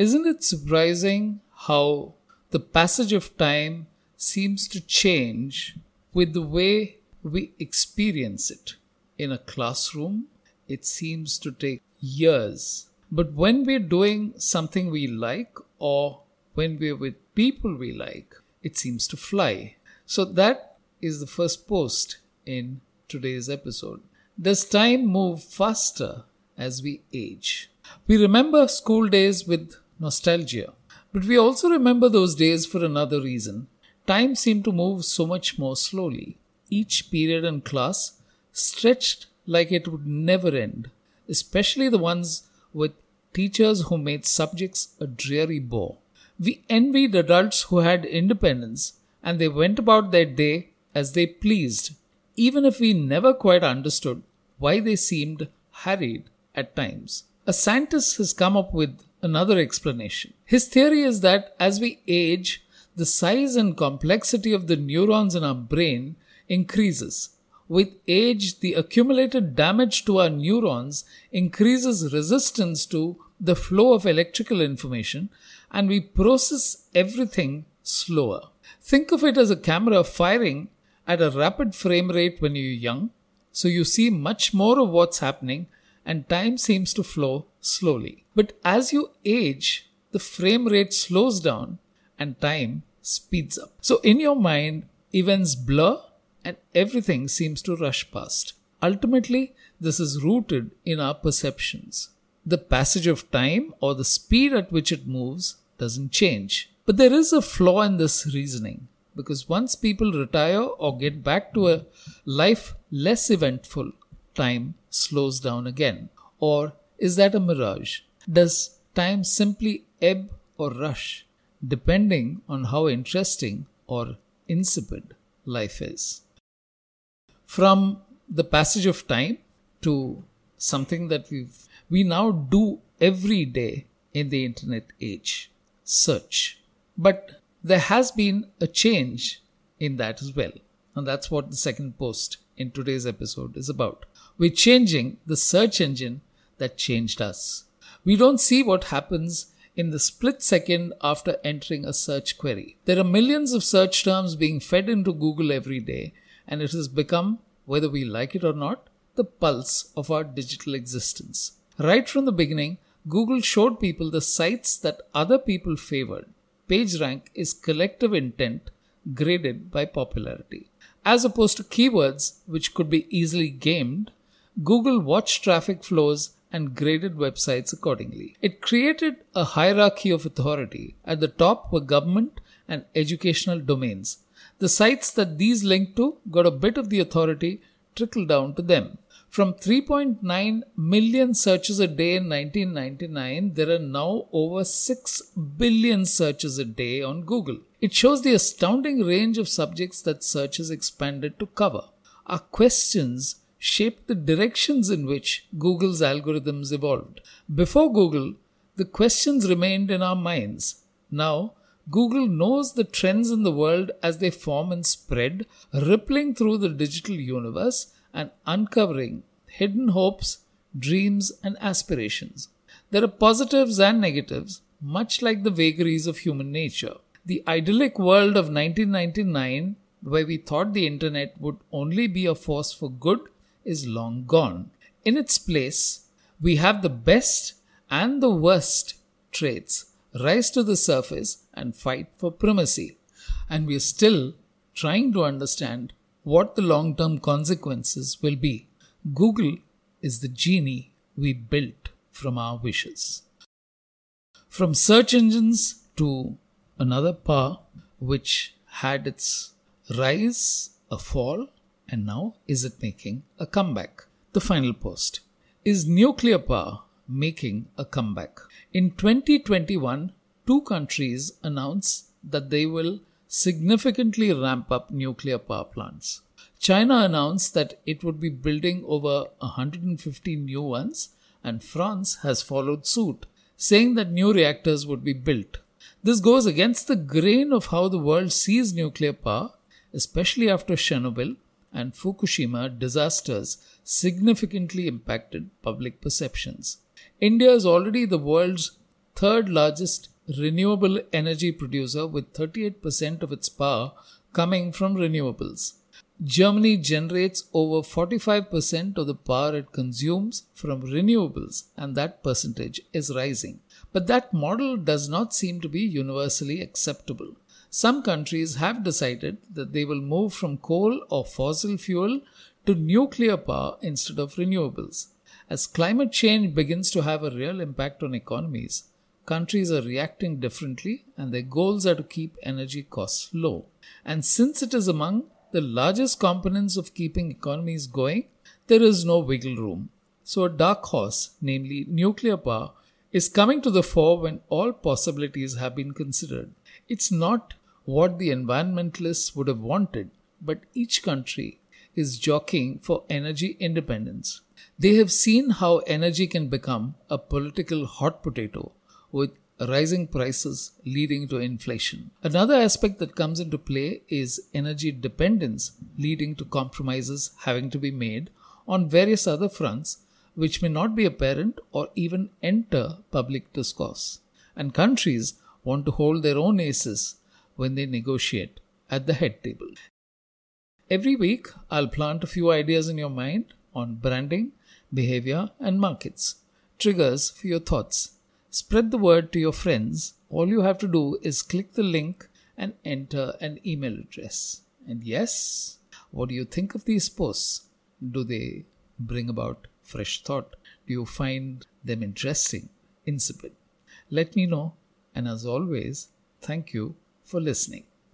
Isn't it surprising how the passage of time seems to change with the way we experience it? In a classroom, it seems to take years. But when we're doing something we like or when we're with people we like, it seems to fly. So that is the first post in today's episode. Does time move faster as we age? We remember school days with nostalgia, but we also remember those days for another reason. Time seemed to move so much more slowly. Each period in class stretched like it would never end, especially the ones with teachers who made subjects a dreary bore. We envied adults who had independence and they went about their day as they pleased, even if we never quite understood why they seemed harried at times. A scientist has come up with another explanation. His theory is that as we age, the size and complexity of the neurons in our brain increases. With age, the accumulated damage to our neurons increases resistance to the flow of electrical information and we process everything slower. Think of it as a camera firing at a rapid frame rate when you're young, so you see much more of what's happening and time seems to flow slowly. But as you age, the frame rate slows down and time speeds up. So in your mind, events blur and everything seems to rush past. Ultimately, this is rooted in our perceptions. The passage of time or the speed at which it moves doesn't change. But there is a flaw in this reasoning because once people retire or get back to a life less eventful, time slows down again. Or is that a mirage? Does time simply ebb or rush depending on how interesting or insipid life is? From the passage of time to something that we we now do every day in the internet age search. But there has been a change in that as well. And that's what the second post in today's episode is about. We're changing the search engine that changed us. We don't see what happens in the split second after entering a search query. There are millions of search terms being fed into Google every day, and it has become, whether we like it or not, the pulse of our digital existence. Right from the beginning, Google showed people the sites that other people favored. PageRank is collective intent graded by popularity. As opposed to keywords, which could be easily gamed, Google watched traffic flows and graded websites accordingly. It created a hierarchy of authority. At the top were government and educational domains. The sites that these linked to got a bit of the authority trickled down to them. From 3.9 million searches a day in 1999, there are now over 6 billion searches a day on Google. It shows the astounding range of subjects that search has expanded to cover. Our questions shaped the directions in which Google's algorithms evolved. Before Google, the questions remained in our minds. Now, Google knows the trends in the world as they form and spread, rippling through the digital universe and uncovering hidden hopes, dreams, and aspirations. There are positives and negatives, much like the vagaries of human nature. The idyllic world of 1999, where we thought the internet would only be a force for good, is long gone. In its place, we have the best and the worst traits rise to the surface and fight for primacy. And we are still trying to understand what the long term consequences will be. Google is the genie we built from our wishes. From search engines to another power which had its rise, a fall, and now is it making a comeback? The final post. Is nuclear power making a comeback? In 2021, two countries announced that they will significantly ramp up nuclear power plants. China announced that it would be building over 150 new ones, and France has followed suit, saying that new reactors would be built. This goes against the grain of how the world sees nuclear power, especially after Chernobyl and Fukushima disasters significantly impacted public perceptions. India is already the world's third largest renewable energy producer with 38% of its power coming from renewables. Germany generates over 45% of the power it consumes from renewables, and that percentage is rising. But that model does not seem to be universally acceptable. Some countries have decided that they will move from coal or fossil fuel to nuclear power instead of renewables. As climate change begins to have a real impact on economies, countries are reacting differently and their goals are to keep energy costs low. And since it is among the largest components of keeping economies going, there is no wiggle room. So, a dark horse, namely nuclear power, is coming to the fore when all possibilities have been considered. It's not what the environmentalists would have wanted, but each country is jockeying for energy independence. They have seen how energy can become a political hot potato with rising prices leading to inflation. Another aspect that comes into play is energy dependence, leading to compromises having to be made on various other fronts which may not be apparent or even enter public discourse. And countries want to hold their own aces when they negotiate at the head table. Every week, I'll plant a few ideas in your mind on branding, behavior, and markets. Triggers for your thoughts Spread the word to your friends. All you have to do is click the link and enter an email address. And yes, what do you think of these posts? Do they bring about fresh thought? Do you find them interesting, insipid? Let me know. And as always, thank you for listening.